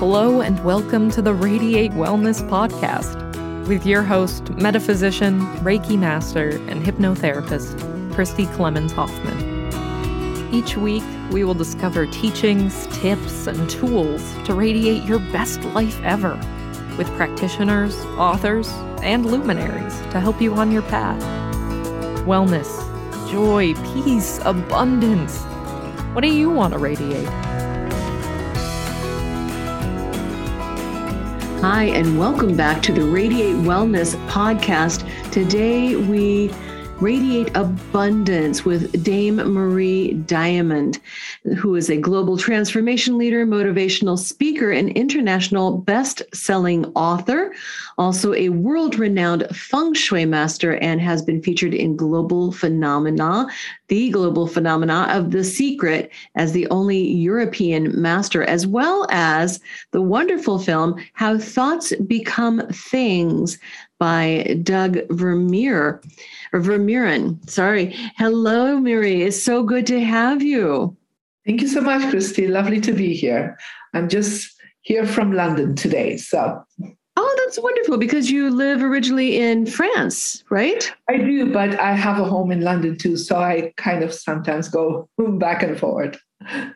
Hello, and welcome to the Radiate Wellness Podcast with your host, metaphysician, Reiki master, and hypnotherapist, Christy Clemens Hoffman. Each week, we will discover teachings, tips, and tools to radiate your best life ever with practitioners, authors, and luminaries to help you on your path. Wellness, joy, peace, abundance. What do you want to radiate? Hi, and welcome back to the Radiate Wellness podcast. Today we radiate abundance with Dame Marie Diamond, who is a global transformation leader, motivational speaker, and international best selling author, also a world renowned feng shui master, and has been featured in Global Phenomena, the global phenomena of The Secret, as the only European master, as well as the wonderful film How Thoughts Become Things by Doug Vermeer or Vermeeren. Sorry. Hello, Miri. It's so good to have you. Thank you so much, Christy. Lovely to be here. I'm just here from London today. So Oh, that's wonderful because you live originally in France, right? I do, but I have a home in London too. So I kind of sometimes go back and forth.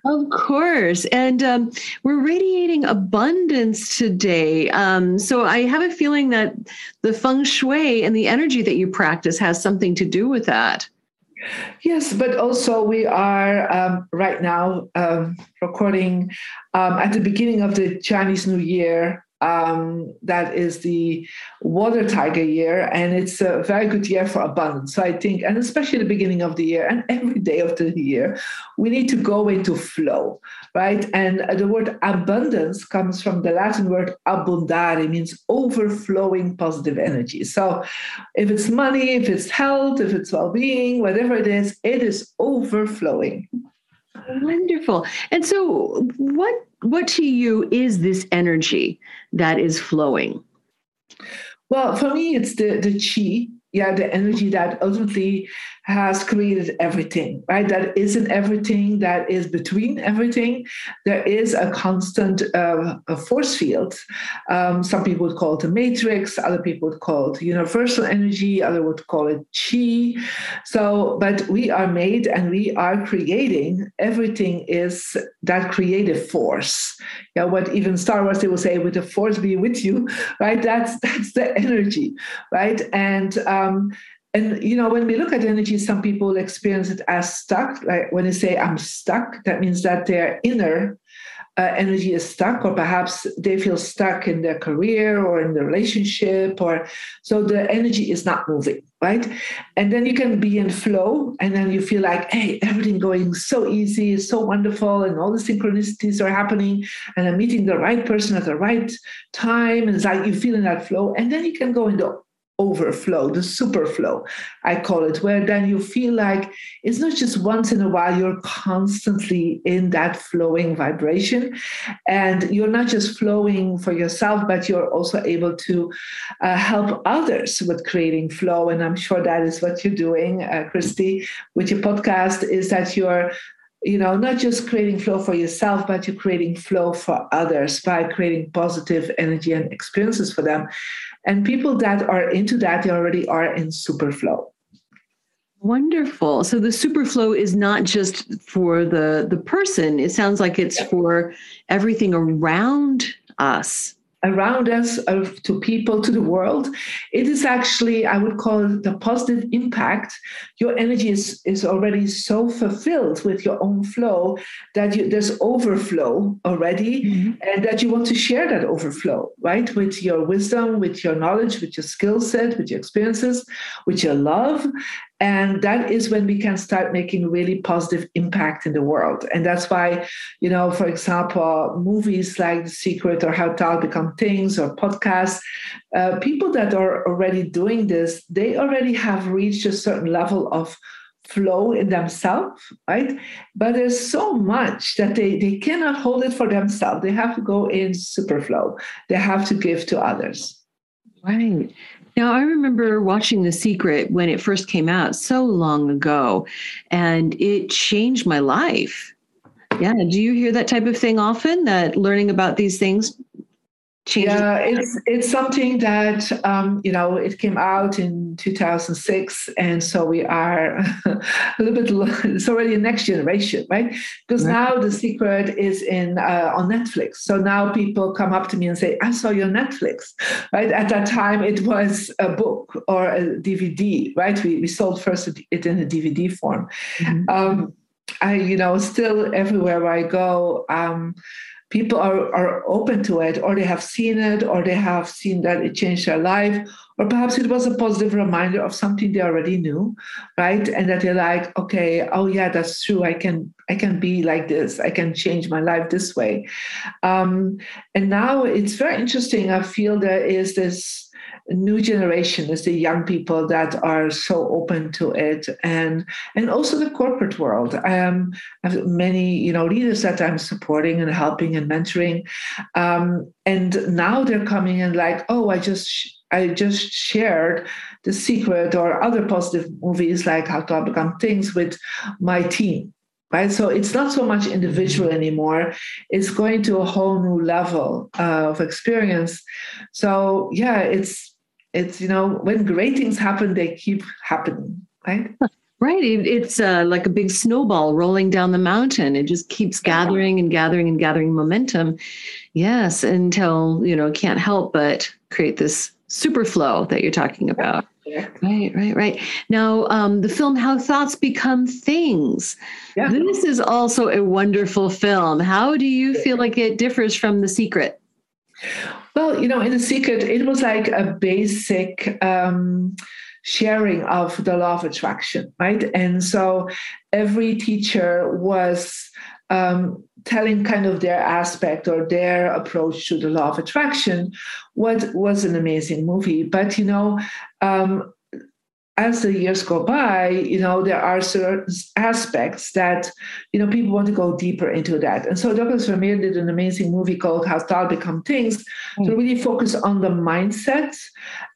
Of course. And um, we're radiating abundance today. Um, so I have a feeling that the feng shui and the energy that you practice has something to do with that. Yes, but also we are um, right now um, recording um, at the beginning of the Chinese New Year um, that is the water tiger year, and it's a very good year for abundance. So I think, and especially the beginning of the year and every day of the year, we need to go into flow, right? And the word abundance comes from the Latin word abundare, means overflowing positive energy. So if it's money, if it's health, if it's well-being, whatever it is, it is overflowing. Wonderful. And so what what to you is this energy that is flowing? Well, for me, it's the the chi, yeah, the energy that ultimately has created everything, right? That isn't everything, that is between everything. There is a constant uh, a force field. Um, some people would call it a matrix, other people would call it universal energy, other would call it chi. So, but we are made and we are creating. Everything is that creative force. Yeah, what even Star Wars they will say, "With the force be with you," right? That's that's the energy, right? And um, and you know when we look at energy some people experience it as stuck. Like when they say i'm stuck that means that their inner uh, energy is stuck or perhaps they feel stuck in their career or in the relationship or so the energy is not moving right? And then you can be in flow and then you feel like hey everything going so easy so wonderful and all the synchronicities are happening and i'm meeting the right person at the right time and it's like you feel in that flow. And then you can go into overflow, the superflow, I call it, where then you feel like it's not just once in a while, you're constantly in that flowing vibration. And you're not just flowing for yourself, but you're also able to uh, help others with creating flow. And I'm sure that is what you're doing, uh, Christy, with your podcast, is that you're you know, not just creating flow for yourself, but you're creating flow for others by creating positive energy and experiences for them. And people that are into that, they already are in super flow. Wonderful. So the super flow is not just for the the person. It sounds like it's for everything around us around us, to people, to the world, it is actually, I would call it the positive impact. Your energy is, is already so fulfilled with your own flow that you, there's overflow already, mm-hmm. and that you want to share that overflow, right? With your wisdom, with your knowledge, with your skill set, with your experiences, with your love. And that is when we can start making really positive impact in the world. And that's why, you know, for example, movies like The Secret or How to Become Things or podcasts, uh, people that are already doing this, they already have reached a certain level of flow in themselves, right? But there's so much that they, they cannot hold it for themselves. They have to go in super flow. They have to give to others. Right. Now, I remember watching The Secret when it first came out so long ago, and it changed my life. Yeah. Do you hear that type of thing often? That learning about these things Yeah, it's it's something that um, you know it came out in 2006, and so we are a little bit. It's already a next generation, right? Because now the secret is in uh, on Netflix. So now people come up to me and say, "I saw your Netflix." Right at that time, it was a book or a DVD. Right? We we sold first it in a DVD form. Mm-hmm. Um, I you know still everywhere I go. Um, people are, are open to it or they have seen it or they have seen that it changed their life or perhaps it was a positive reminder of something they already knew right? And that they're like okay oh yeah that's true. I can i can be like this. I can change my life this way. Um, and now it's very interesting. I feel there is this new generation is the young people that are so open to it and and also the corporate world um, i have many you know leaders that i'm supporting and helping and mentoring um, and now they're coming and like oh i just I just shared The Secret or other positive movies like How to Become Things with my team. Right? So it's not so much individual anymore. It's going to a whole new level uh, of experience. So yeah, it's it's you know when great things happen they keep happening right? Right it's uh, like a big snowball rolling down the mountain. It just keeps gathering and gathering and gathering momentum. Yes until you know can't help but create this super flow that you're talking about. Yeah. right right right. Now um, the film how thoughts become things. Yeah. this is also a wonderful film. How do you feel like it differs from the secret well, you know, in the secret, it was like a basic um, sharing of the law of attraction, right? And so every teacher was um, telling kind of their aspect or their approach to the law of attraction. What was an amazing movie, but you know, um, as the years go by, you know, there are certain aspects that, you know, people want to go deeper into that. And so Douglas Vermeer did an amazing movie called How Thought Become Things mm. to really focus on the mindset,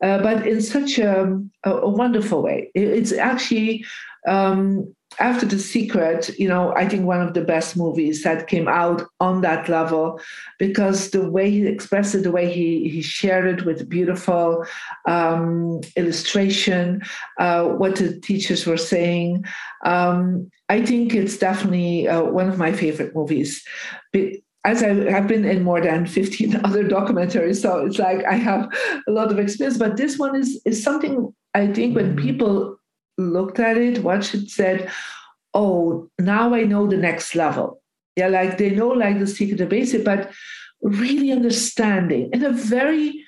uh, but in such a, a, a wonderful way. It's actually um, after The Secret, you know, I think one of the best movies that came out on that level because the way he expressed it, the way he, he shared it with beautiful um, illustration, uh, what the teachers were saying. Um, I think it's definitely uh, one of my favorite movies. But as I have been in more than 15 other documentaries, so it's like I have a lot of experience. But this one is is something I think when mm-hmm. people looked at it, watched it, said, "Oh, now I know the next level." Yeah, like they know like the secret of basic, but really understanding in a very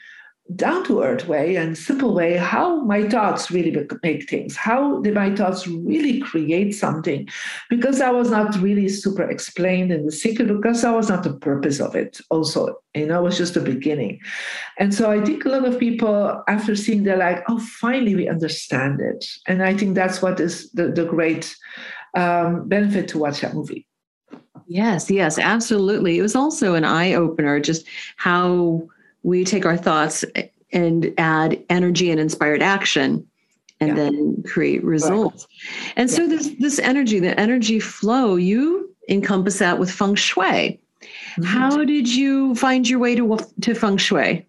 down to earth way and simple way how my thoughts really make things. How did my thoughts really create something? Because i was not really super explained in the secret because i was not the purpose of it also you know it was just the beginning. And so i think a lot of people after seeing they're like oh finally we understand it. And i think that's what is the, the great um, benefit to watch that movie. Yes yes absolutely. It was also an eye-opener just how we take our thoughts and add energy and inspired action and yeah. then create results. Right. And so this this energy, the energy flow, you encompass that with feng shui. Mm-hmm. How did you find your way to, to feng shui?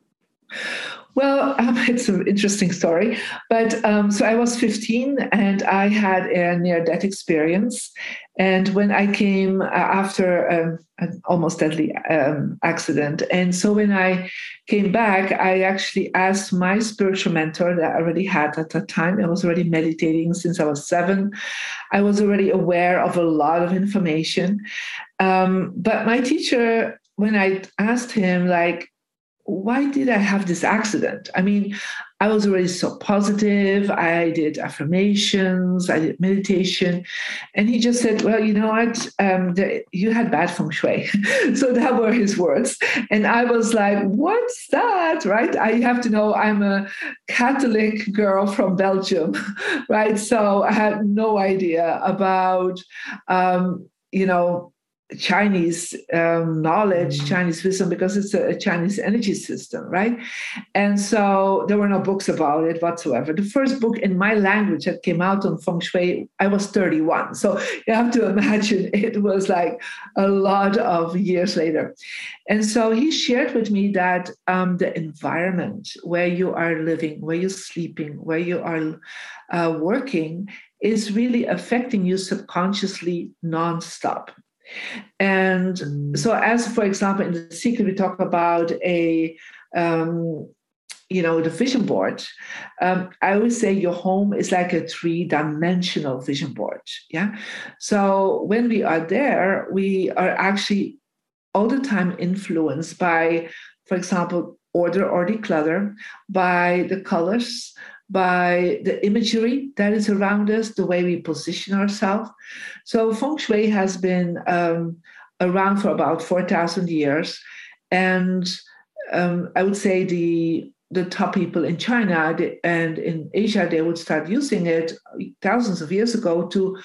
Well, um, it's an interesting story. But um, so I was 15 and I had a near death experience. And when I came uh, after um, an almost deadly um, accident, and so when I came back, I actually asked my spiritual mentor that I already had at that time. I was already meditating since I was seven. I was already aware of a lot of information. Um, but my teacher, when I asked him, like, why did I have this accident? I mean, I was already so positive. I did affirmations, I did meditation. And he just said, Well, you know what? Um, the, you had bad feng shui. so that were his words. And I was like, What's that? Right? I have to know I'm a Catholic girl from Belgium. right? So I had no idea about, um, you know, Chinese um, knowledge, mm. Chinese wisdom, because it's a, a, Chinese energy system, right? And so there were no books about it whatsoever. The first book in my language that came out on feng shui, I was 31. So you have to imagine it was like a lot of years later. And so he shared with me that um, the environment where you are living, where you're sleeping, where you are uh, working is really affecting you subconsciously nonstop. And mm. so, as for example, in the secret, we talk about a um, you know the vision board um, i always say your home is like a three-dimensional vision board yeah so when we are there we are actually all the time influenced by for example order or declutter by the colors by the imagery that is around us, the way we position ourselves. So feng shui has been um, around for about 4,000 years. And um, I would say the the top people in China and in Asia, they would start using it thousands of years ago to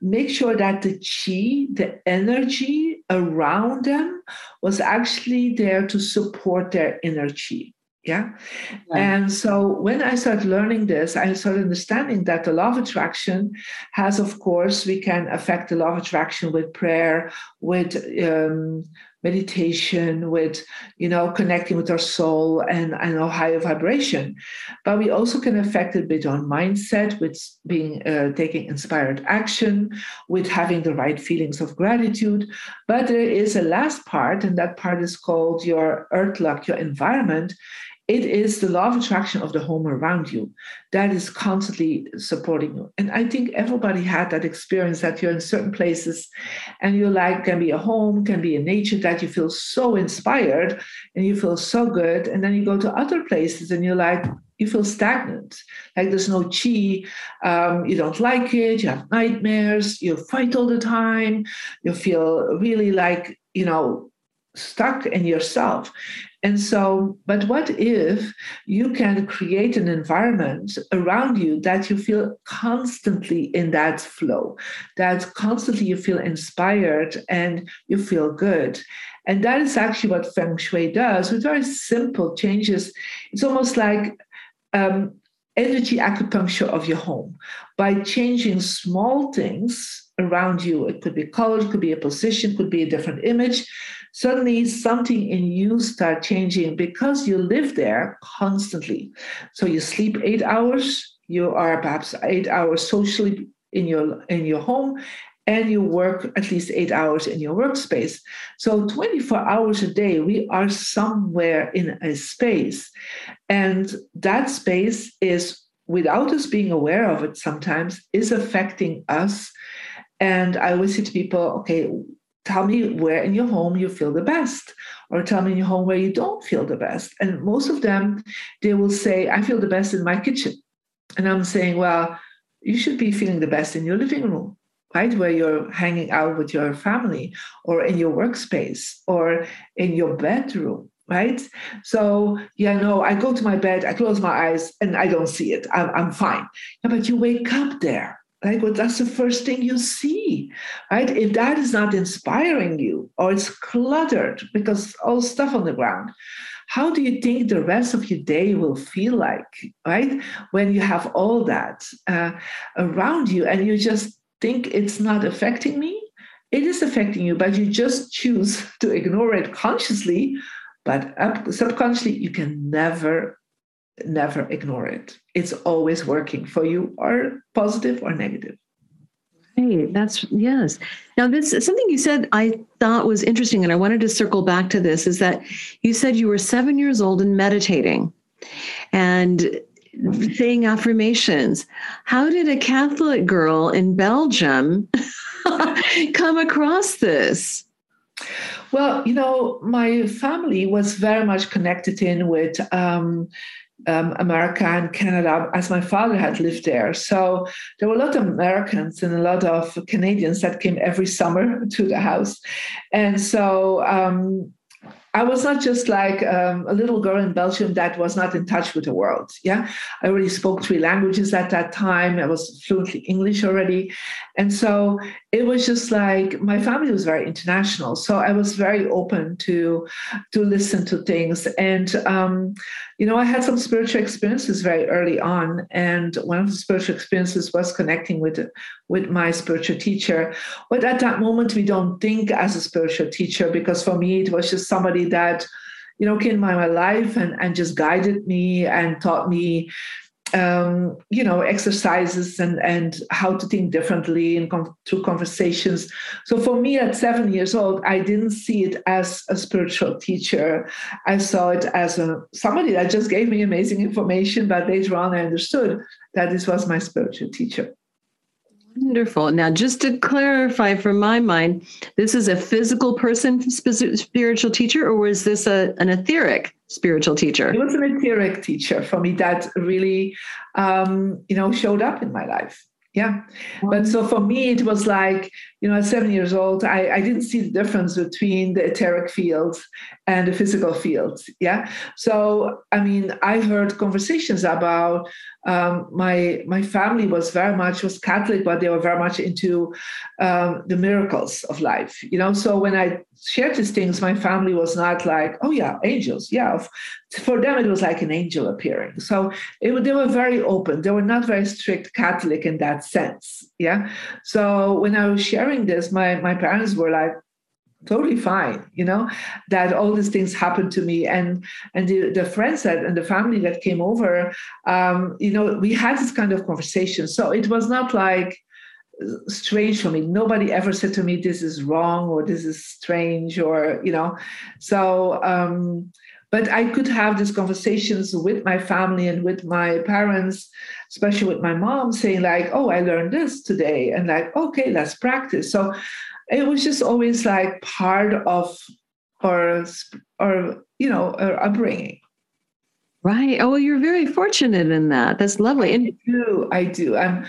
make sure that the chi, the energy around them, was actually there to support their energy. Yeah. And so when I started learning this, I started understanding that the law of attraction has, of course, we can affect the law of attraction with prayer, with um, meditation, with, you know, connecting with our soul and, and our higher vibration. But we also can affect it with our mindset, with being, uh, taking inspired action, with having the right feelings of gratitude. But there is a last part, and that part is called your earth luck, your environment it is the law of attraction of the home around you that is constantly supporting you. And I think everybody had that experience that you're in certain places and you like, can be a home, can be a nature that you feel so inspired and you feel so good. And then you go to other places and you're like, you feel stagnant, like there's no chi, um, you don't like it, you have nightmares, you fight all the time, you feel really like, you know, stuck in yourself. And so, but what if you can create an environment around you that you feel constantly in that flow, that constantly you feel inspired and you feel good? And that is actually what Feng Shui does with very simple changes. It's almost like um, energy acupuncture of your home by changing small things around you. It could be color, it could be a position, could be a different image suddenly something in you start changing because you live there constantly so you sleep eight hours you are perhaps eight hours socially in your in your home and you work at least eight hours in your workspace. So 24 hours a day, we are somewhere in a space. And that space is, without us being aware of it sometimes, is affecting us. And I always say to people, okay, tell me where in your home you feel the best or tell me in your home where you don't feel the best. And most of them they will say i feel the best in my kitchen. And i'm saying well you should be feeling the best in your living room right where you're hanging out with your family or in your workspace or in your bedroom right? So yeah no i go to my bed i close my eyes and i don't see it. I'm, I'm fine. Yeah, but you wake up there like well, that's the first thing you see right? If that is not inspiring you or it's cluttered because all stuff on the ground how do you think the rest of your day will feel like right? When you have all that uh, around you and you just think it's not affecting me? It is affecting you, but you just choose to ignore it consciously. But subconsciously, you can never, never ignore it. It's always working for you, or positive or negative. Hey, that's yes. Now, this something you said I thought was interesting, and I wanted to circle back to this. Is that you said you were seven years old and meditating, and saying affirmations. How did a Catholic girl in Belgium come across this? Well, you know, my family was very much connected in with um, um, America and Canada, as my father had lived there. So there were a lot of Americans and a lot of Canadians that came every summer to the house. And so um, I was not just like um, a little girl in Belgium that was not in touch with the world. Yeah, I already spoke three languages at that time. I was fluently English already, and so it was just like my family was very international. So I was very open to to listen to things, and um, you know, I had some spiritual experiences very early on, and one of the spiritual experiences was connecting with with my spiritual teacher. But at that moment, we don't think as a spiritual teacher because for me, it was just somebody that you know came in my life and and just guided me and taught me um, you know exercises and and how to think differently and com- through conversations. So for me at seven years old i didn't see it as a spiritual teacher. I saw it as a somebody that just gave me amazing information but later on i understood that this was my spiritual teacher Wonderful. Now, just to clarify from my mind, this is a physical person spiritual teacher, or was this a, an etheric spiritual teacher? It was an etheric teacher for me that really, um, you know, showed up in my life. Yeah. But so for me, it was like, you know, at seven years old, I, I didn't see the difference between the etheric fields and the physical fields. Yeah. So, I mean, I heard conversations about um, my my family was very much was Catholic, but they were very much into um, the miracles of life. You know, so when I shared these things, my family was not like, oh yeah, angels, yeah. For them, it was like an angel appearing. So it, they were very open. They were not very strict Catholic in that sense. Yeah. So when I was sharing this, my my parents were like, totally fine you know that all these things happened to me. And and the, the friends that and the family that came over um, you know we had this kind of conversation. So it was not like strange for me. Nobody ever said to me this is wrong or this is strange or you know. So um but i could have these conversations with my family and with my parents especially with my mom saying like oh i learned this today and like okay let's practice. So it was just always like part of our our you know our upbringing. Right. Oh well, you're very fortunate in that. That's lovely. And I do. I do. I'm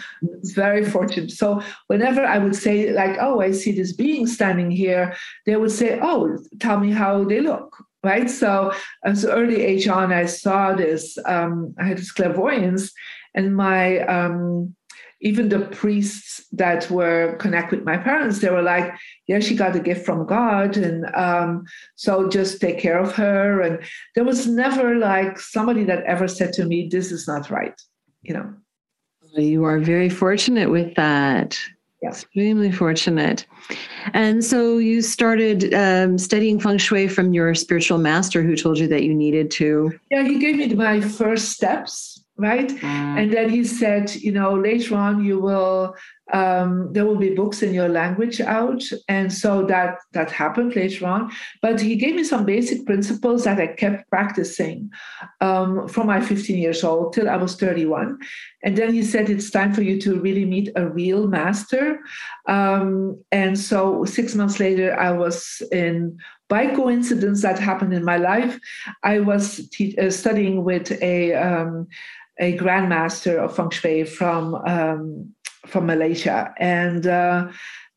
very fortunate. So whenever i would say like oh i see this being standing here they would say oh tell me how they look right? So as early age on i saw this um, i had this clairvoyance and my um, even the priests that were connect with my parents, they were like, yeah, she got a gift from God. And um, so just take care of her. And there was never like somebody that ever said to me, this is not right, you know. You are very fortunate with that. Yeah. Extremely fortunate. And so you started um, studying feng shui from your spiritual master who told you that you needed to. Yeah, he gave me my first steps right? Mm. and then he said you know later on you will um, there will be books in your language out. And so that that happened later on. But he gave me some basic principles that i kept practicing um, from my 15 years old till i was 31 and then he said it's time for you to really meet a real master. Um, and so six months later i was in by coincidence that happened in my life. I was te- uh, studying with a um, a grandmaster of feng shui from um, from Malaysia, and uh,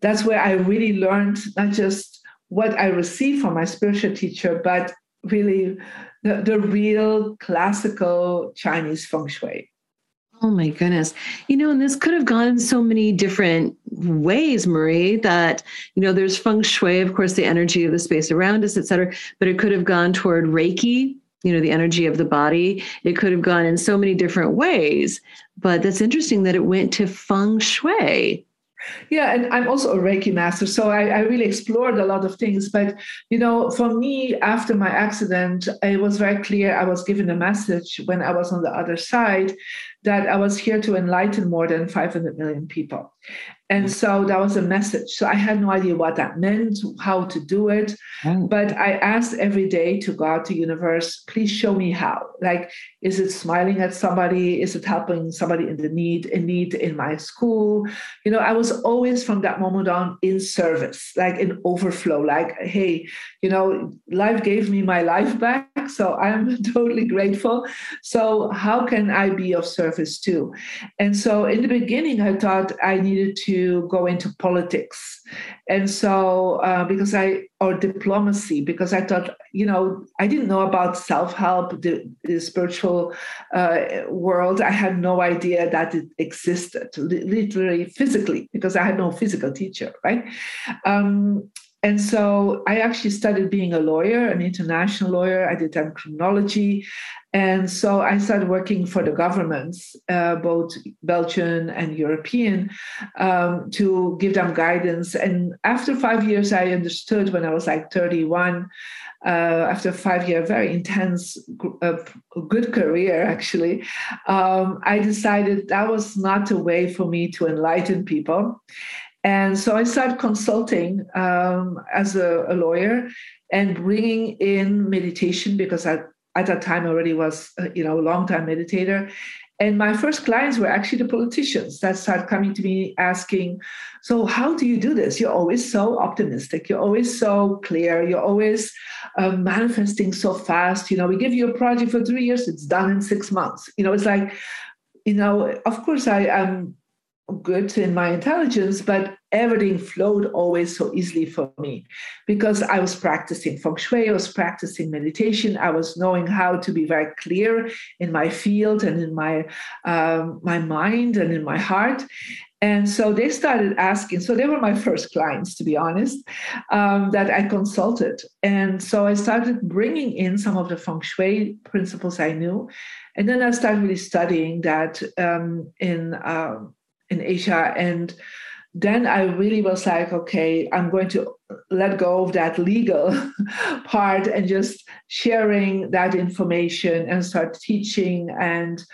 that's where I really learned not just what I received from my spiritual teacher, but really the, the real classical Chinese feng shui. Oh my goodness. You know, and this could have gone in so many different ways, Marie, that, you know, there's feng shui, of course, the energy of the space around us, et cetera, but it could have gone toward Reiki, you know the energy of the body it could have gone in so many different ways but that's interesting that it went to feng shui Yeah, and I'm also a Reiki master, so I, I, really explored a lot of things. But you know, for me, after my accident, it was very clear I was given a message when I was on the other side that I was here to enlighten more than 500 million people. And mm. so that was a message. So I had no idea what that meant, how to do it. Oh. But I asked every day to God, to universe, please show me how. Like, is it smiling at somebody? Is it helping somebody in the need, in need in my school? You know, I was always from that moment on in service, like in overflow, like, hey, you know, life gave me my life back. So I'm totally grateful. So how can I be of service too? And so in the beginning, I thought I needed to to go into politics. And so, uh, because I, or diplomacy, because I thought, you know, I didn't know about self help, the, the, spiritual uh, world. I had no idea that it existed, literally, physically, because I had no physical teacher, right? Um, and so I actually studied being a lawyer, an international lawyer. I did criminology. And so I started working for the governments, uh, both Belgian and European, um, to give them guidance. And after five years, I understood when I was like 31, uh, after five year very intense, uh, good career actually, um, I decided that was not a way for me to enlighten people. And so I started consulting um, as a, a, lawyer and bringing in meditation because I, at that time already was, uh, you know, a long time meditator. And my first clients were actually the politicians that started coming to me asking, So, how do you do this? You're always so optimistic. You're always so clear. You're always um, manifesting so fast. You know, we give you a project for three years, it's done in six months. You know, it's like, you know, of course, I am good in my intelligence, but everything flowed always so easily for me because I was practicing feng shui, I was practicing meditation, I was knowing how to be very clear in my field and in my um, my mind and in my heart. And so they started asking. So they were my first clients, to be honest, um, that I consulted. And so I started bringing in some of the feng shui principles I knew. And then I started really studying that um, in um, in Asia. And then I really was like, okay, I'm going to let go of that legal part and just sharing that information and start teaching and,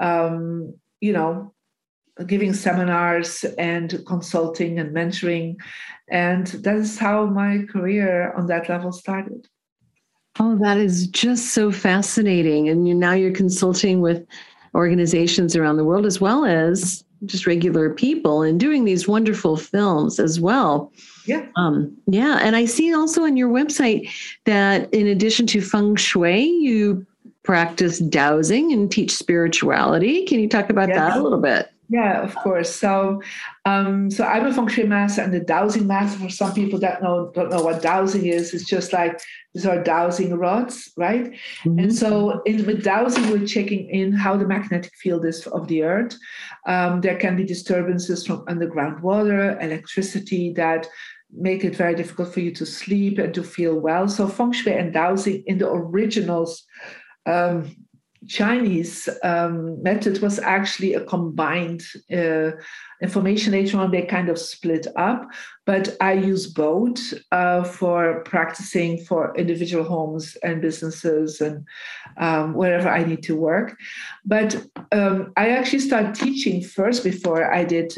um, you know, giving seminars and consulting and mentoring. And that's how my career on that level started. Oh, that is just so fascinating. And you, now you're consulting with organizations around the world as well as just regular people and doing these wonderful films as well. Yeah. Um, yeah. And I see also on your website that in addition to feng shui, you practice dowsing and teach spirituality. Can you talk about that a little bit? Yeah, of course. So, um, so I'm a feng shui master and the dowsing master. For some people that know don't know what dowsing is, it's just like these are dowsing rods, right? Mm-hmm. And so, in, with dowsing, we're checking in how the magnetic field is of the earth. Um, there can be disturbances from underground water, electricity that make it very difficult for you to sleep and to feel well. So, feng shui and dowsing in the originals. Um, Chinese um, method was actually a combined uh, information. Later on, they kind of split up, but I use both uh, for practicing for individual homes and businesses and um, wherever I need to work. But um, I actually started teaching first before I did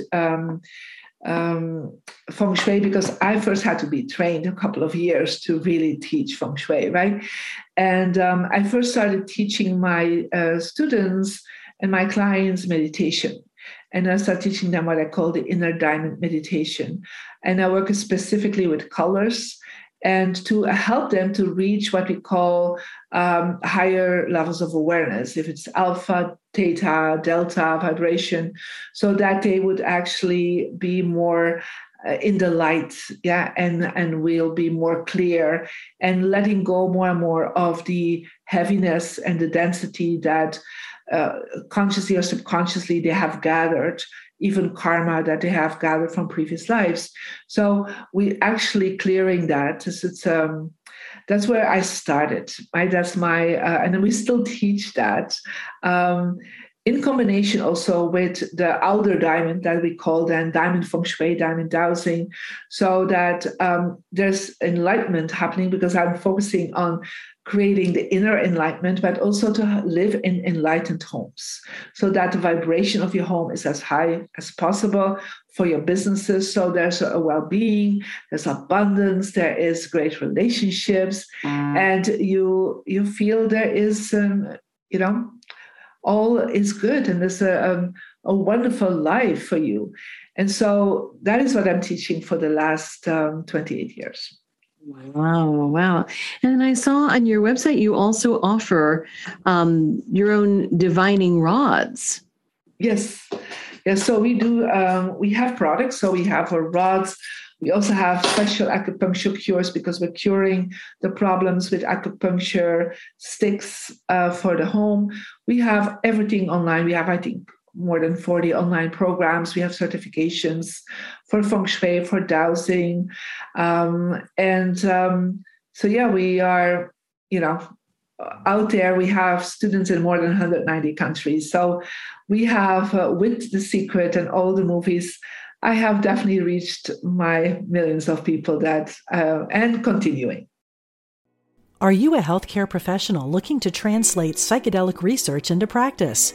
um, feng shui because I first had to be trained a couple of years to really teach feng shui, right? And um, I first started teaching my uh, students and my clients meditation. And I started teaching them what I call the inner diamond meditation. And I work specifically with colors and to help them to reach what we call um, higher levels of awareness, if it's alpha, theta, delta vibration, so that they would actually be more uh, in the light yeah and and will be more clear and letting go more and more of the heaviness and the density that uh, consciously or subconsciously they have gathered even karma that they have gathered from previous lives. So we actually clearing that. It's, it's um, that's where I started. Right, that's my, uh, and then we still teach that. Um, in combination also with the outer diamond that we call then diamond feng shui, diamond dowsing, so that um, there's enlightenment happening because I'm focusing on creating the inner enlightenment, but also to live in enlightened homes so that the vibration of your home is as high as possible for your businesses. So there's a well being, there's abundance, there is great relationships, mm. and you you feel there is, um, you know, all is good and there's a, um, a wonderful life for you. And so that is what I'm teaching for the last um, 28 years. Wow, wow. And I saw on your website you also offer um, your own divining rods. Yes. Yes. So we do, um, we have products. So we have our rods. We also have special acupuncture cures because we're curing the problems with acupuncture sticks uh, for the home. We have everything online. We have, I think, more than 40 online programs. We have certifications for feng shui, for dowsing. Um, and um, so, yeah, we are, you know, out there. We have students in more than 190 countries. So we have, uh, with The Secret and all the movies, I have definitely reached my millions of people that, uh, and continuing. Are you a healthcare professional looking to translate psychedelic research into practice?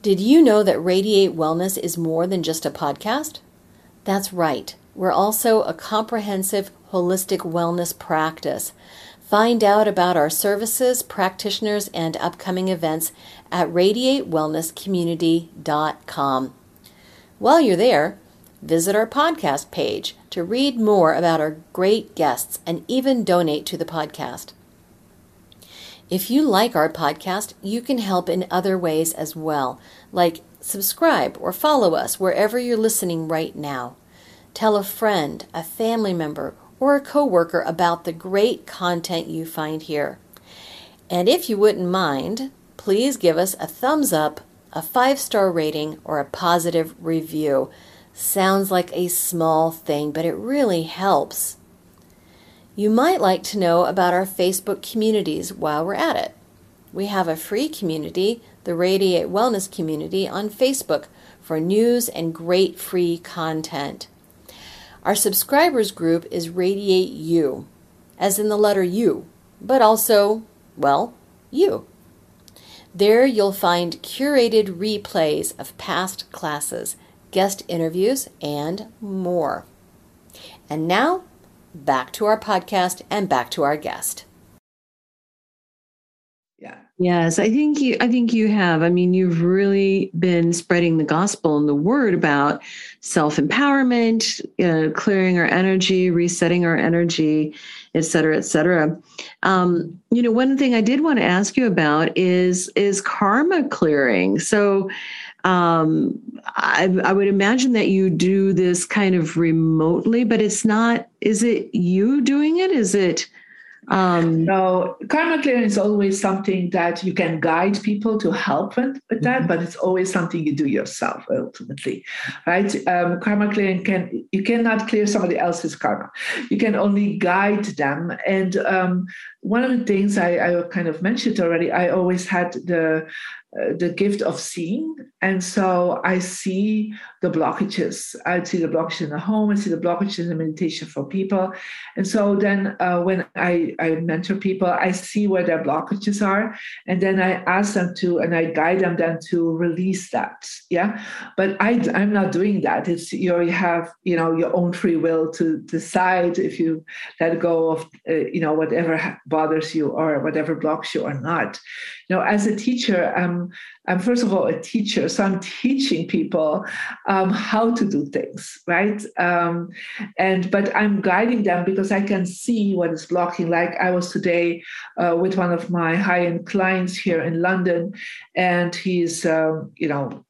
Did you know that Radiate Wellness is more than just a podcast? That's right. We're also a comprehensive holistic wellness practice. Find out about our services, practitioners, and upcoming events at radiatewellnesscommunity.com. While you're there, visit our podcast page to read more about our great guests and even donate to the podcast. If you like our podcast, you can help in other ways as well, like subscribe or follow us wherever you're listening right now. Tell a friend, a family member, or a coworker about the great content you find here. And if you wouldn't mind, please give us a thumbs up, a five star rating, or a positive review. Sounds like a small thing, but it really helps. You might like to know about our Facebook communities while we're at it. We have a free community, the Radiate Wellness Community, on Facebook for news and great free content. Our subscribers group is Radiate You, as in the letter U, but also, well, you. There you'll find curated replays of past classes, guest interviews, and more. And now back to our podcast and back to our guest. Yeah. Yes, I think you I think you have. I mean, you've really been spreading the gospel and the word about self-empowerment, uh, clearing our energy, resetting our energy, et cetera, et cetera. Um, you know, one thing I did want to ask you about is is karma clearing. So um, I, I would imagine that you do this kind of remotely, but it's not, is it you doing it? Is it? Um, no, karma clearing is always something that you can guide people to help with, with that, mm-hmm. but it's always something you do yourself ultimately, right? Um, karma clearing can you cannot clear somebody else's karma. You can only guide them. And um, one of the things I, I kind of mentioned already, I always had the uh, the gift of seeing. And so I see the blockages. I see the blockages in the home, I see the blockages in the meditation for people. And so then uh, when I, I mentor people, I see where their blockages are. And then I ask them to, and I guide them then to release that. Yeah. But I, I'm not doing that. It's you, have, you know, your own free will to decide if you let go of, uh, you know, whatever bothers you or whatever blocks you or not. You know, as a teacher, um, I'm first of all a teacher, so I'm teaching people um, how to do things, right? Um, and but I'm guiding them because I can see what is blocking. Like I was today uh, with one of my high-end clients here in London, and he's um, you know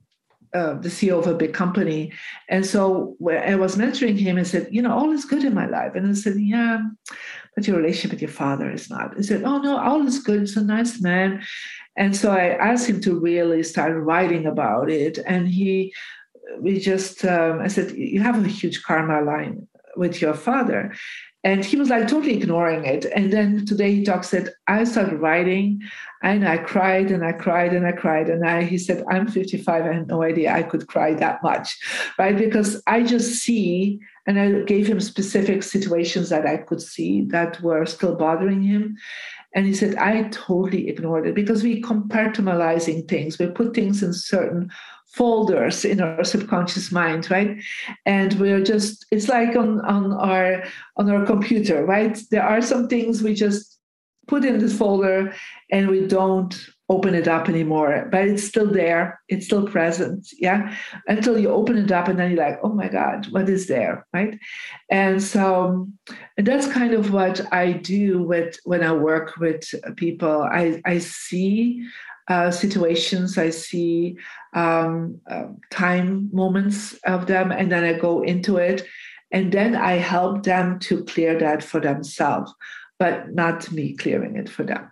uh, the CEO of a big company. And so I was mentoring him, and said, you know, all is good in my life. And I said, yeah, but your relationship with your father is not. He said, oh, no, all is good. It's a nice man. And so I asked him to really start writing about it. And he, we just, um, I said, you have a huge karma line with your father. And he was like totally ignoring it. And then today he talks that I started writing and I cried and I cried and I cried. And I he said, I'm 55, I had no idea I could cry that much. Right. Because I just see, and I gave him specific situations that I could see that were still bothering him. And he said, I totally ignored it because we compartmentalizing things. We put things in certain folders in our subconscious mind right? And we're just it's like on on our on our computer right? There are some things we just put in this folder and we don't open it up anymore but it's still there. It's still present yeah? Until you open it up and then you're like oh my god what is there? Right? And so and that's kind of what i do with when i work with people. I i see uh, situations, I see um, uh, time moments of them, and then I go into it. And then I help them to clear that for themselves, but not me clearing it for them.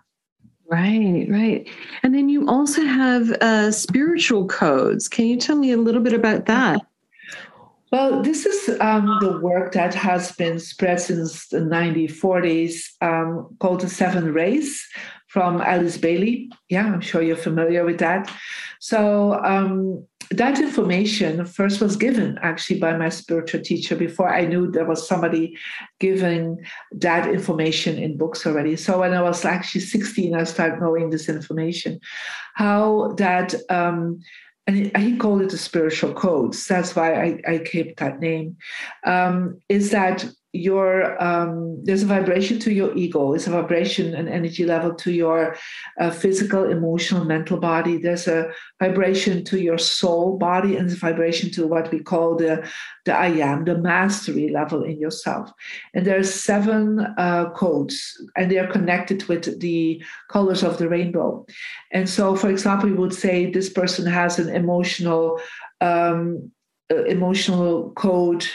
Right, right. And then you also have uh, spiritual codes. Can you tell me a little bit about that? Well, this is um, the work that has been spread since the 1940s um, called the Seven Rays, from Alice Bailey. Yeah, I'm sure you're familiar with that. So um, that information first was given actually by my spiritual teacher before I knew there was somebody giving that information in books already. So when I was actually 16, I started knowing this information. How that um, and he called it the spiritual codes. That's why I, I kept that name. Um, is that your um, there's a vibration to your ego it's a vibration and energy level to your uh, physical emotional mental body. There's a vibration to your soul body and vibration to what we call the the i am the mastery level in yourself. And there's seven uh, codes and they are connected with the colors of the rainbow. And so for example you would say this person has an emotional um, uh, emotional code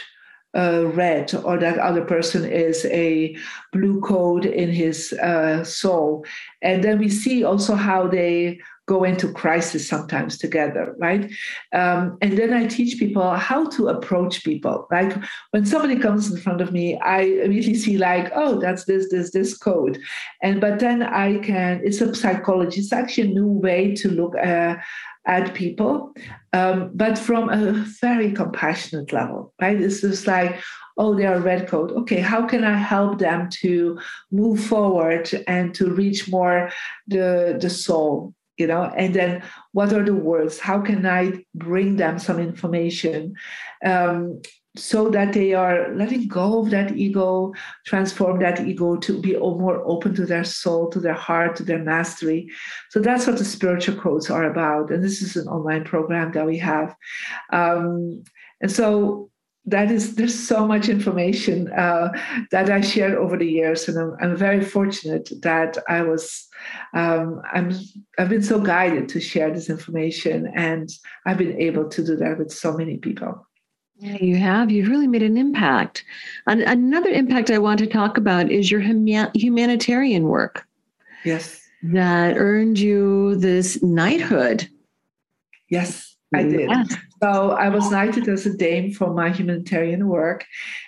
uh, red or that other person is a blue code in his uh, soul. And then we see also how they go into crisis sometimes together, right? Um, and then I teach people how to approach people. Like when somebody comes in front of me, I immediately see like, oh, that's this, this, this code. And but then I can, it's a psychology, it's actually a new way to look at uh, at people, um, but from a very compassionate level, right? It's just like, oh, they are red coat. Okay, how can I help them to move forward and to reach more the the soul? You know, and then what are the words? How can I bring them some information? Um, so that they are letting go of that ego, transform that ego to be more open to their soul, to their heart, to their mastery. So that's what the spiritual codes are about. And this is an online program that we have. Um, and so that is there's so much information uh, that I shared over the years, and I'm, I'm very fortunate that I was um, I'm I've been so guided to share this information, and I've been able to do that with so many people. Yeah, you have. You've really made an impact. another impact I want to talk about is your humanitarian work. Yes. That earned you this knighthood. Yes, I did. Yes. So I was knighted as a dame for my humanitarian work.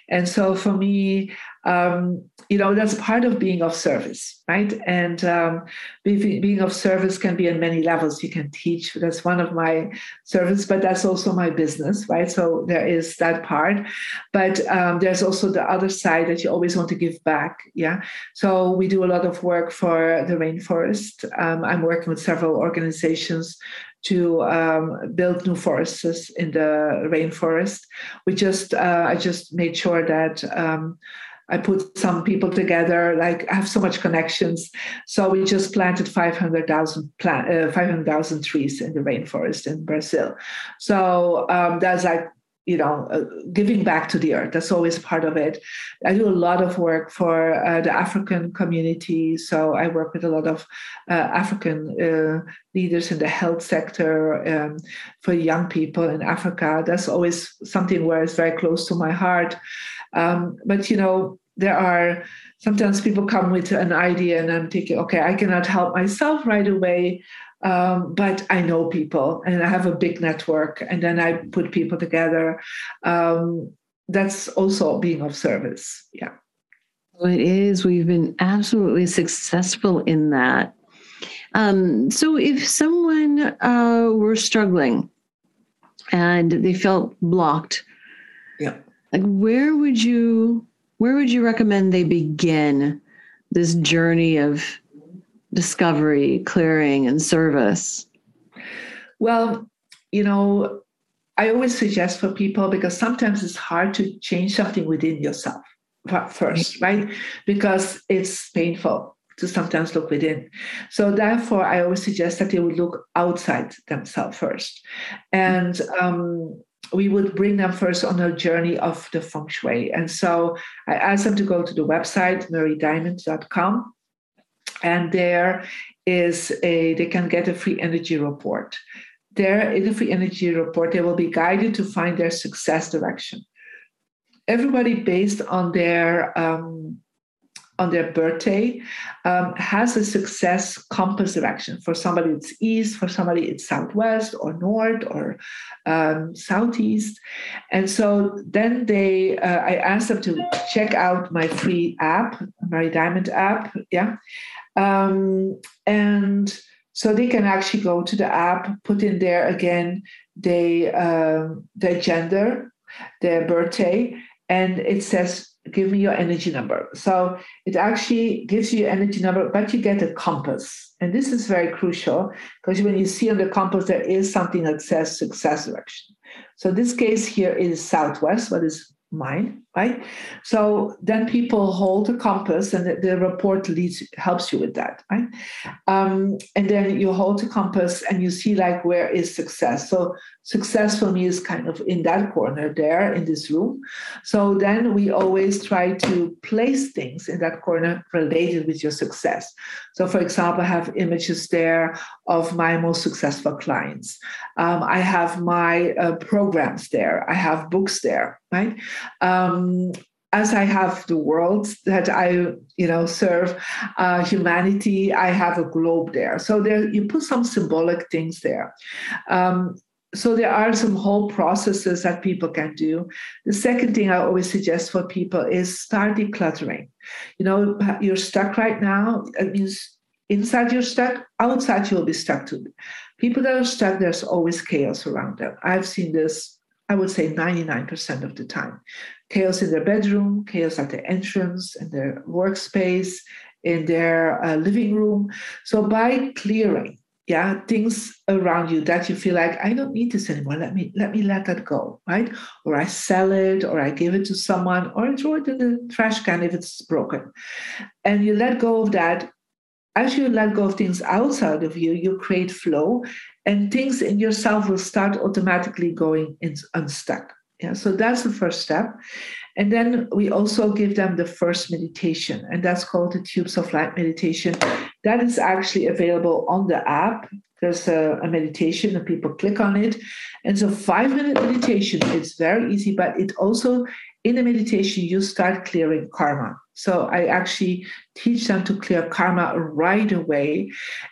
And so for me, um, you know, that's part of being of service, right? And um, being of service can be in many levels. You can teach, that's one of my service, but that's also my business, right? So there is that part. But um, there's also the other side that you always want to give back, yeah? So we do a lot of work for the rainforest. Um, I'm working with several organizations to um, build new forests in the rainforest. We just, uh, I just made sure that um, I put some people together. Like I have so much connections, so we just planted 500,000 plant, uh, 500,000 trees in the rainforest in Brazil. So um, that's like you know, uh, giving back to the earth. That's always part of it. I do a lot of work for uh, the African community. So I work with a lot of uh, African uh, leaders in the health sector um, for young people in Africa. That's always something where it's very close to my heart. Um, but, you know, there are sometimes people come with an idea and I'm thinking, okay, I cannot help myself right away. Um, but I know people and I have a big network, and then I put people together. Um, that's also being of service. Yeah. Well, it is. We've been absolutely successful in that. Um, so, if someone uh, were struggling and they felt blocked, yeah, like where would you where would you recommend they begin this journey of discovery, clearing, and service? Well, you know, I always suggest for people because sometimes it's hard to change something within yourself first, right? Because it's painful to sometimes look within. So therefore, I always suggest that they would look outside themselves first, and um, we would bring them first on a journey of the feng shui. And so I asked them to go to the website mariediamond.com and there is a they can get a free energy report. There in the free energy report they will be guided to find their success direction. Everybody based on their um, on their birthday um, has a success compass direction. For somebody, it's east. For somebody, it's southwest or north or um, southeast. And so then they, uh, I asked them to check out my free app, Marie Diamond app. Yeah, um, and so they can actually go to the app, put in there again they, um, their gender, their birthday, and it says, give me your energy number. So it actually gives you energy number, but you get a compass. And this is very crucial because when you see on the compass, there is something that says success direction. So this case here is southwest, what is mine, right? So then people hold a compass, and the, the report leads helps you with that, right? Um, and then you hold a compass, and you see like where is success. So success for me is kind of in that corner there in this room. So then we always try to place things in that corner related with your success. So, for example, I have images there of my most successful clients. Um, I have my uh, programs there. I have books there, right? Um, as I have the world that I, you know, serve, uh, humanity, I have a globe there. So there, you put some symbolic things there. Um, so there are some whole processes that people can do. The second thing I always suggest for people is start decluttering. You know, you're stuck right now. It means inside you're stuck, outside you'll be stuck too. People that are stuck, there's always chaos around them. I've seen this, I would say 99% of the time. Chaos in their bedroom, chaos at their entrance, in their workspace, in their uh, living room. So by clearing, yeah things around you that you feel like i don't need this anymore. Let me let me let that go right? Or i sell it or i give it to someone or I throw it in the trash can if it's broken. And you let go of that. As you let go of things outside of you you create flow and things in yourself will start automatically going in, unstuck yeah so that's the first step and then we also give them the first meditation, and that's called the Tubes of Light meditation. That is actually available on the app. There's a, a meditation, and people click on it. And so, five minute meditation, it's very easy, but it also, in the meditation, you start clearing karma. So, I actually teach them to clear karma right away.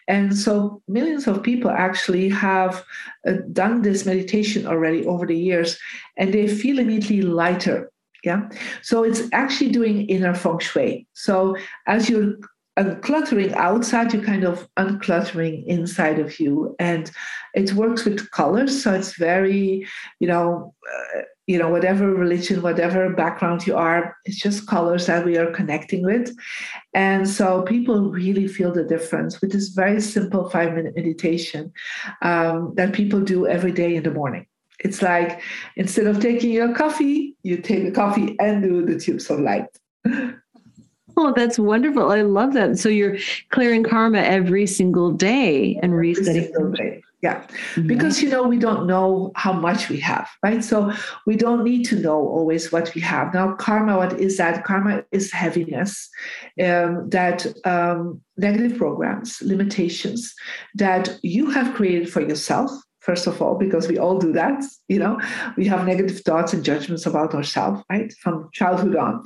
And so, millions of people actually have uh, done this meditation already over the years, and they feel immediately lighter yeah. So it's actually doing inner feng shui. So as you're uncluttering outside, you're kind of uncluttering inside of you. And it works with colors. So it's very, you know, uh, you know, whatever religion, whatever background you are, it's just colors that we are connecting with. And so people really feel the difference with this very simple five minute meditation um, that people do every day in the morning. It's like instead of taking your coffee, you take the coffee and do the tubes of light. Oh, that's wonderful. I love that. So you're clearing karma every single day and every resetting. Day. Yeah, mm-hmm. because you know we don't know how much we have, right? So we don't need to know always what we have. Now, karma, what is that? Karma is heaviness, um, that um, negative programs, limitations that you have created for yourself first of all, because we all do that. You know, we have negative thoughts and judgments about ourselves, right, from childhood on.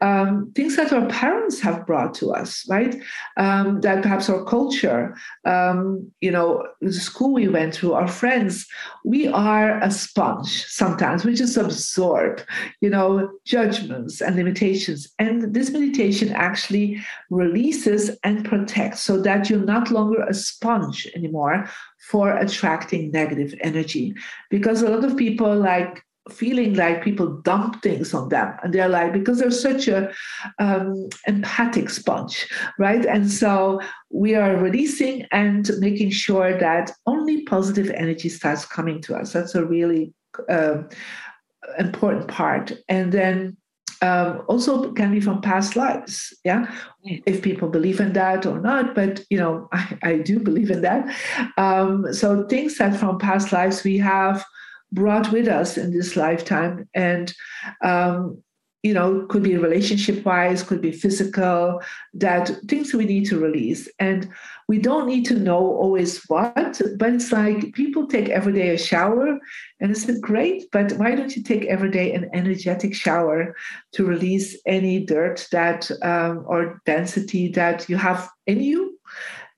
Um, things that our parents have brought to us, right, um, that perhaps our culture, um, you know, the school we went through, our friends, we are a sponge sometimes. We just absorb, you know, judgments and limitations. And this meditation actually releases and protects so that you're not longer a sponge anymore for attracting negative energy. Because a lot of people like feeling like people dump things on them and they're like because they're such a um, empathic sponge right? And so we are releasing and making sure that only positive energy starts coming to us. That's a really uh, important part. And then um, also can be from past lives yeah? If people believe in that or not but you know i, I do believe in that. Um, so things that from past lives we have brought with us in this lifetime and um, you know, could be relationship wise, could be physical, that things we need to release. And we don't need to know always what, but it's like people take every day a shower and it's great, but why don't you take every day an energetic shower to release any dirt that um, or density that you have in you?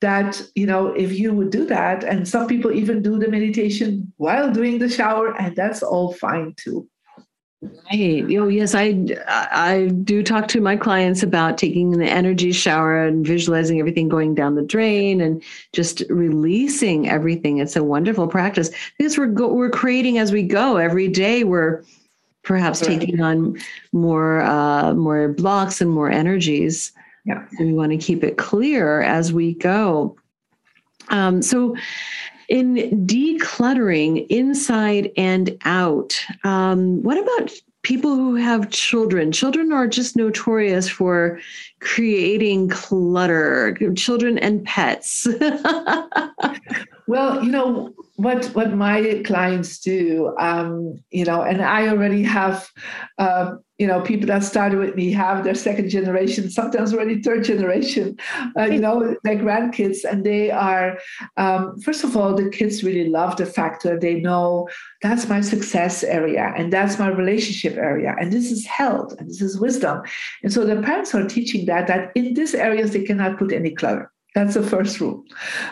That, you know, if you would do that, and some people even do the meditation while doing the shower, and that's all fine too. Right. Oh, yes, I I do talk to my clients about taking the energy shower and visualizing everything going down the drain and just releasing everything. It's a wonderful practice because we're go, we're creating as we go every day. We're perhaps right. taking on more uh, more blocks and more energies. Yeah, and we want to keep it clear as we go. Um, so in decluttering inside and out, um, what about people who have children? Children are just notorious for creating clutter, children and pets. well, you know, what what my clients do, um, you know, and I already have uh, you know, people that started with me have their second generation, sometimes already third generation, uh, you know, their grandkids. And they are, um, first of all, the kids really love the fact that they know that's my success area and that's my relationship area. And this is health and this is wisdom. And so the parents are teaching that, that in these areas, they cannot put any clutter. That's the first rule,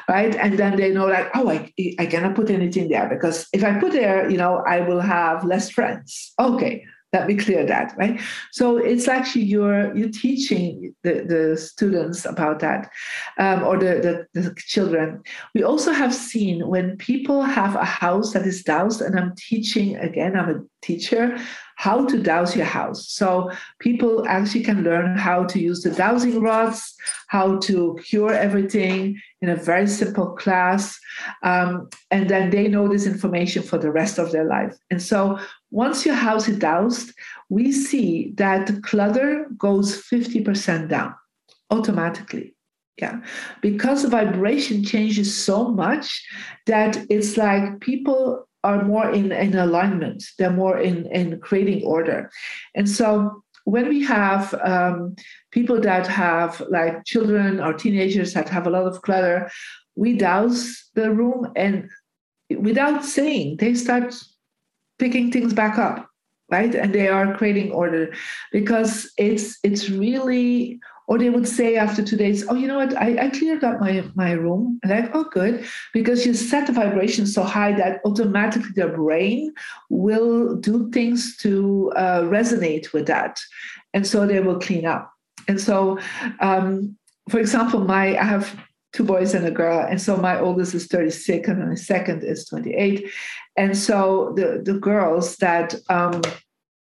right? And then they know like, oh, I, I cannot put anything there because if I put there, you know, I will have less friends. Okay, let me clear that, right? So it's actually you're you're teaching the, the students about that, um, or the, the, the children. We also have seen when people have a house that is dowsed, and I'm teaching again. I'm a teacher how to dowse your house. So people actually can learn how to use the dowsing rods, how to cure everything in a very simple class. Um, and then they know this information for the rest of their life. And so once your house is dowsed, we see that the clutter goes 50% down automatically. Yeah, because the vibration changes so much that it's like people are more in, in alignment, they're more in, in creating order. And so when we have um, people that have like children or teenagers that have a lot of clutter, we dowse the room and without saying, they start picking things back up right? And they are creating order because it's it's really or they would say after two days oh you know what? I, I cleared up my my room. And like oh good because you set the vibration so high that automatically their brain will do things to uh, resonate with that. And so they will clean up. And so um, for example my i have two boys and a girl. And so my oldest is 36 and my second is 28. And so the, the girls that, um,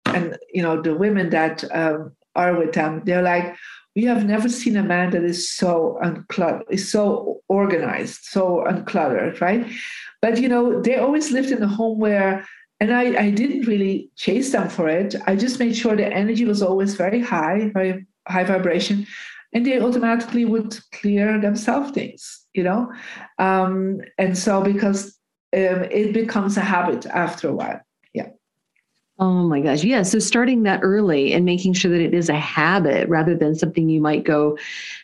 and, you know, the women that um, are with them, they're like, we have never seen a man that is so uncluttered, is so organized, so uncluttered, right? But, you know, they always lived in a home where and I, I didn't really chase them for it. I just made sure the energy was always very high, very high vibration and they automatically would clear themselves things you know um, and so because um, it becomes a habit after a while. Yeah. Oh my gosh. Yeah. So starting that early and making sure that it is a habit rather than something you might go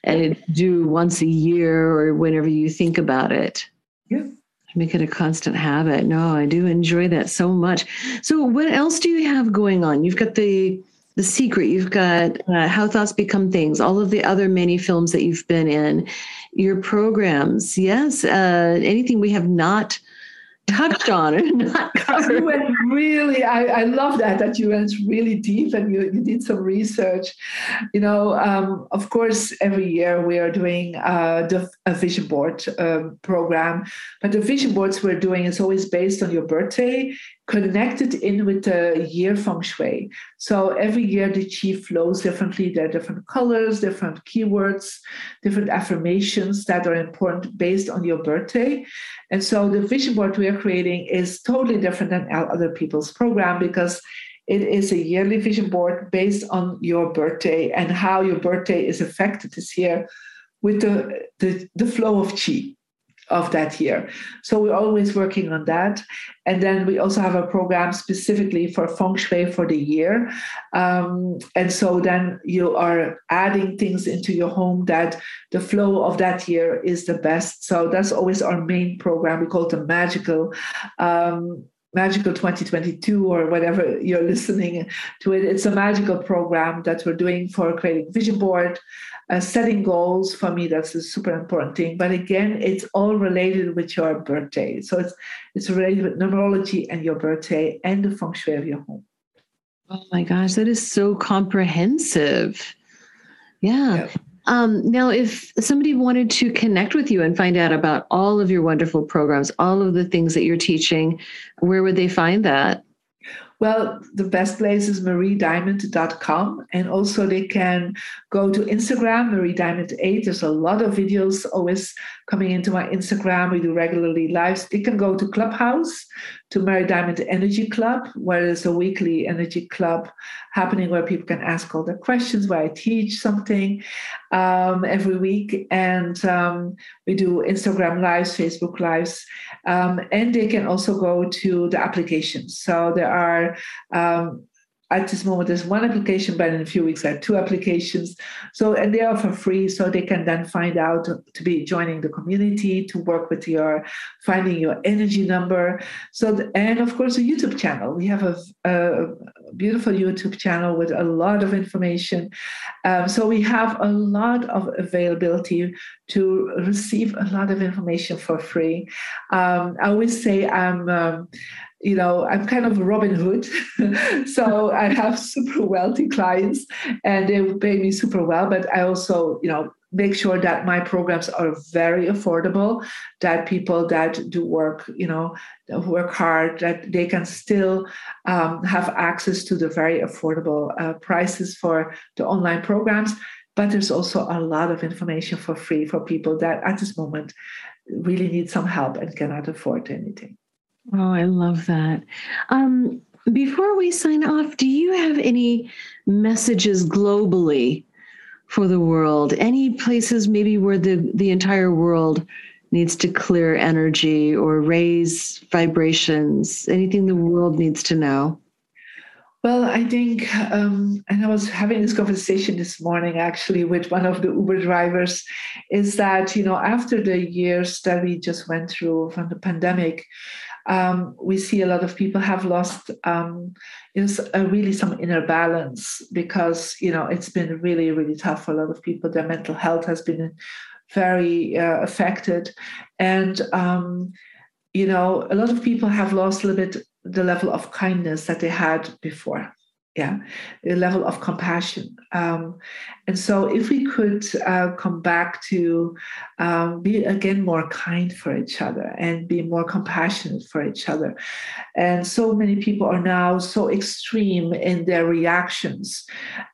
and do once a year or whenever you think about it. Yeah. Make it a constant habit. No, I do enjoy that so much. So what else do you have going on? You've got the the Secret, you've got uh, How Thoughts Become Things, all of the other many films that you've been in, your programs. Yes, uh, anything we have not touched on or not covered. You went really, I, I love that, that you went really deep and you, you did some research. You know, um, of course, every year we are doing uh, the, a vision board um, program, but the vision boards we're doing is always based on your birthday connected in with the year feng shui. So every year the chi flows differently. There are different colors, different keywords, different affirmations that are important based on your birthday. And so the vision board we are creating is totally different than other people's program because it is a yearly vision board based on your birthday and how your birthday is affected this year with the, the, the flow of chi of that year. So we're always working on that. And then we also have a program specifically for feng shui for the year. Um, and so then you are adding things into your home that the flow of that year is the best. So that's always our main program. We call it the magical. Um, Magical 2022 or whatever you're listening to it. It's a magical program that we're doing for creating vision board, uh, setting goals. For me, that's a super important thing. But again, it's all related with your birthday. So it's it's related with numerology and your birthday and the feng shui of your home. Oh my gosh, that is so comprehensive. Yeah. yeah. Um, now, if somebody wanted to connect with you and find out about all of your wonderful programs, all of the things that you're teaching, where would they find that? Well, the best place is mariediamond.com. And also, they can go to Instagram, mariediamond8. There's a lot of videos always coming into my Instagram. We do regularly lives. They can go to Clubhouse, to Marie Diamond Energy Club, where there's a weekly energy club happening where people can ask all their questions, where I teach something um, every week. And um, we do Instagram lives, Facebook lives. Um, and they can also go to the applications. So there are um, at this moment there's one application but in a few weeks there are two applications. So and they are for free so they can then find out to be joining the community to work with your finding your energy number. So the, and of course a youtube channel. We have a, a, beautiful youtube channel with a lot of information um, so we have a lot of availability to receive a lot of information for free um, i always say i'm um, you know, I'm kind of Robin Hood. so I have super wealthy clients and they pay me super well. But I also, you know, make sure that my programs are very affordable, that people that do work, you know, work hard, that they can still um, have access to the very affordable uh, prices for the online programs. But there's also a lot of information for free for people that at this moment really need some help and cannot afford anything. Oh, I love that. Um, before we sign off, do you have any messages globally for the world? Any places maybe where the, the entire world needs to clear energy or raise vibrations? Anything the world needs to know? Well, I think, um, and I was having this conversation this morning actually with one of the Uber drivers, is that, you know, after the years that we just went through from the pandemic, um, we see a lot of people have lost um, is really some inner balance because you know it's been really really tough for a lot of people. Their mental health has been very uh, affected. And um, you know a lot of people have lost a little bit the level of kindness that they had before yeah the level of compassion. Um, and so if we could uh, come back to um, be again more kind for each other and be more compassionate for each other. And so many people are now so extreme in their reactions.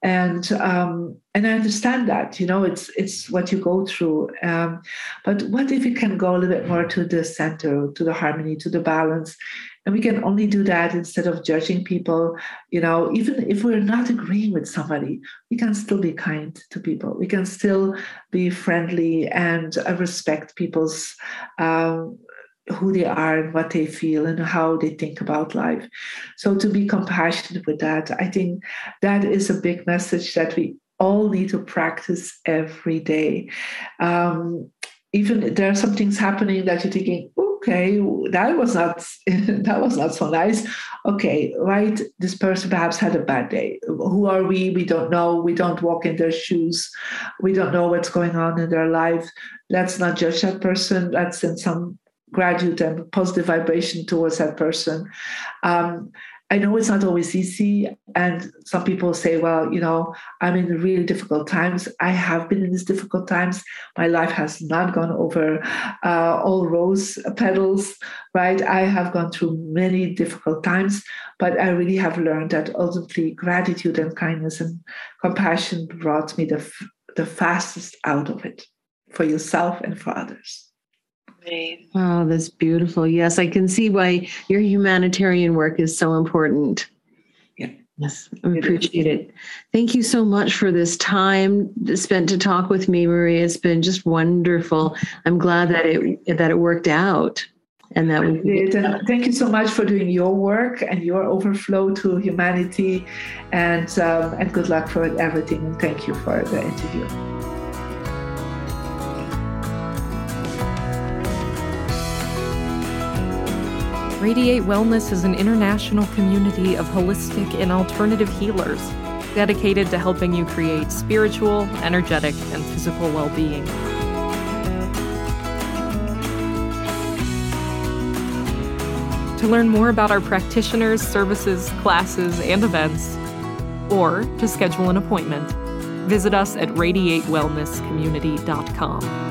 And um, and I understand that you know it's it's what you go through. Um, but what if we can go a little bit more to the center to the harmony to the balance and we can only do that instead of judging people. You know, even if we're not agreeing with somebody, we can still be kind to people. We can still be friendly and uh, respect people's um, who they are and what they feel and how they think about life. So to be compassionate with that, I think that is a big message that we all need to practice every day. Um, even there are some things happening that you're thinking, okay, that was not that was not so nice. Okay, right. This person perhaps had a bad day. Who are we? We don't know. We don't walk in their shoes. We don't know what's going on in their life. Let's not judge that person. Let's send some gratitude and positive vibration towards that person. Um, I know it's not always easy. And some people say, well, you know, I'm in really difficult times. I have been in these difficult times. My life has not gone over uh, all rose petals, right? I have gone through many difficult times, but I really have learned that ultimately gratitude and kindness and compassion brought me the, the fastest out of it for yourself and for others. Oh, that's beautiful. Yes, I can see why your humanitarian work is so important. Yeah. Yes, I appreciate it. Thank you so much for this time spent to talk with me, Maria. It's been just wonderful. I'm glad that it that it worked out. And that we did. And thank you so much for doing your work and your overflow to humanity, and um, and good luck for everything. And thank you for the interview. Radiate Wellness is an international community of holistic and alternative healers dedicated to helping you create spiritual, energetic, and physical well being. To learn more about our practitioners, services, classes, and events, or to schedule an appointment, visit us at radiatewellnesscommunity.com.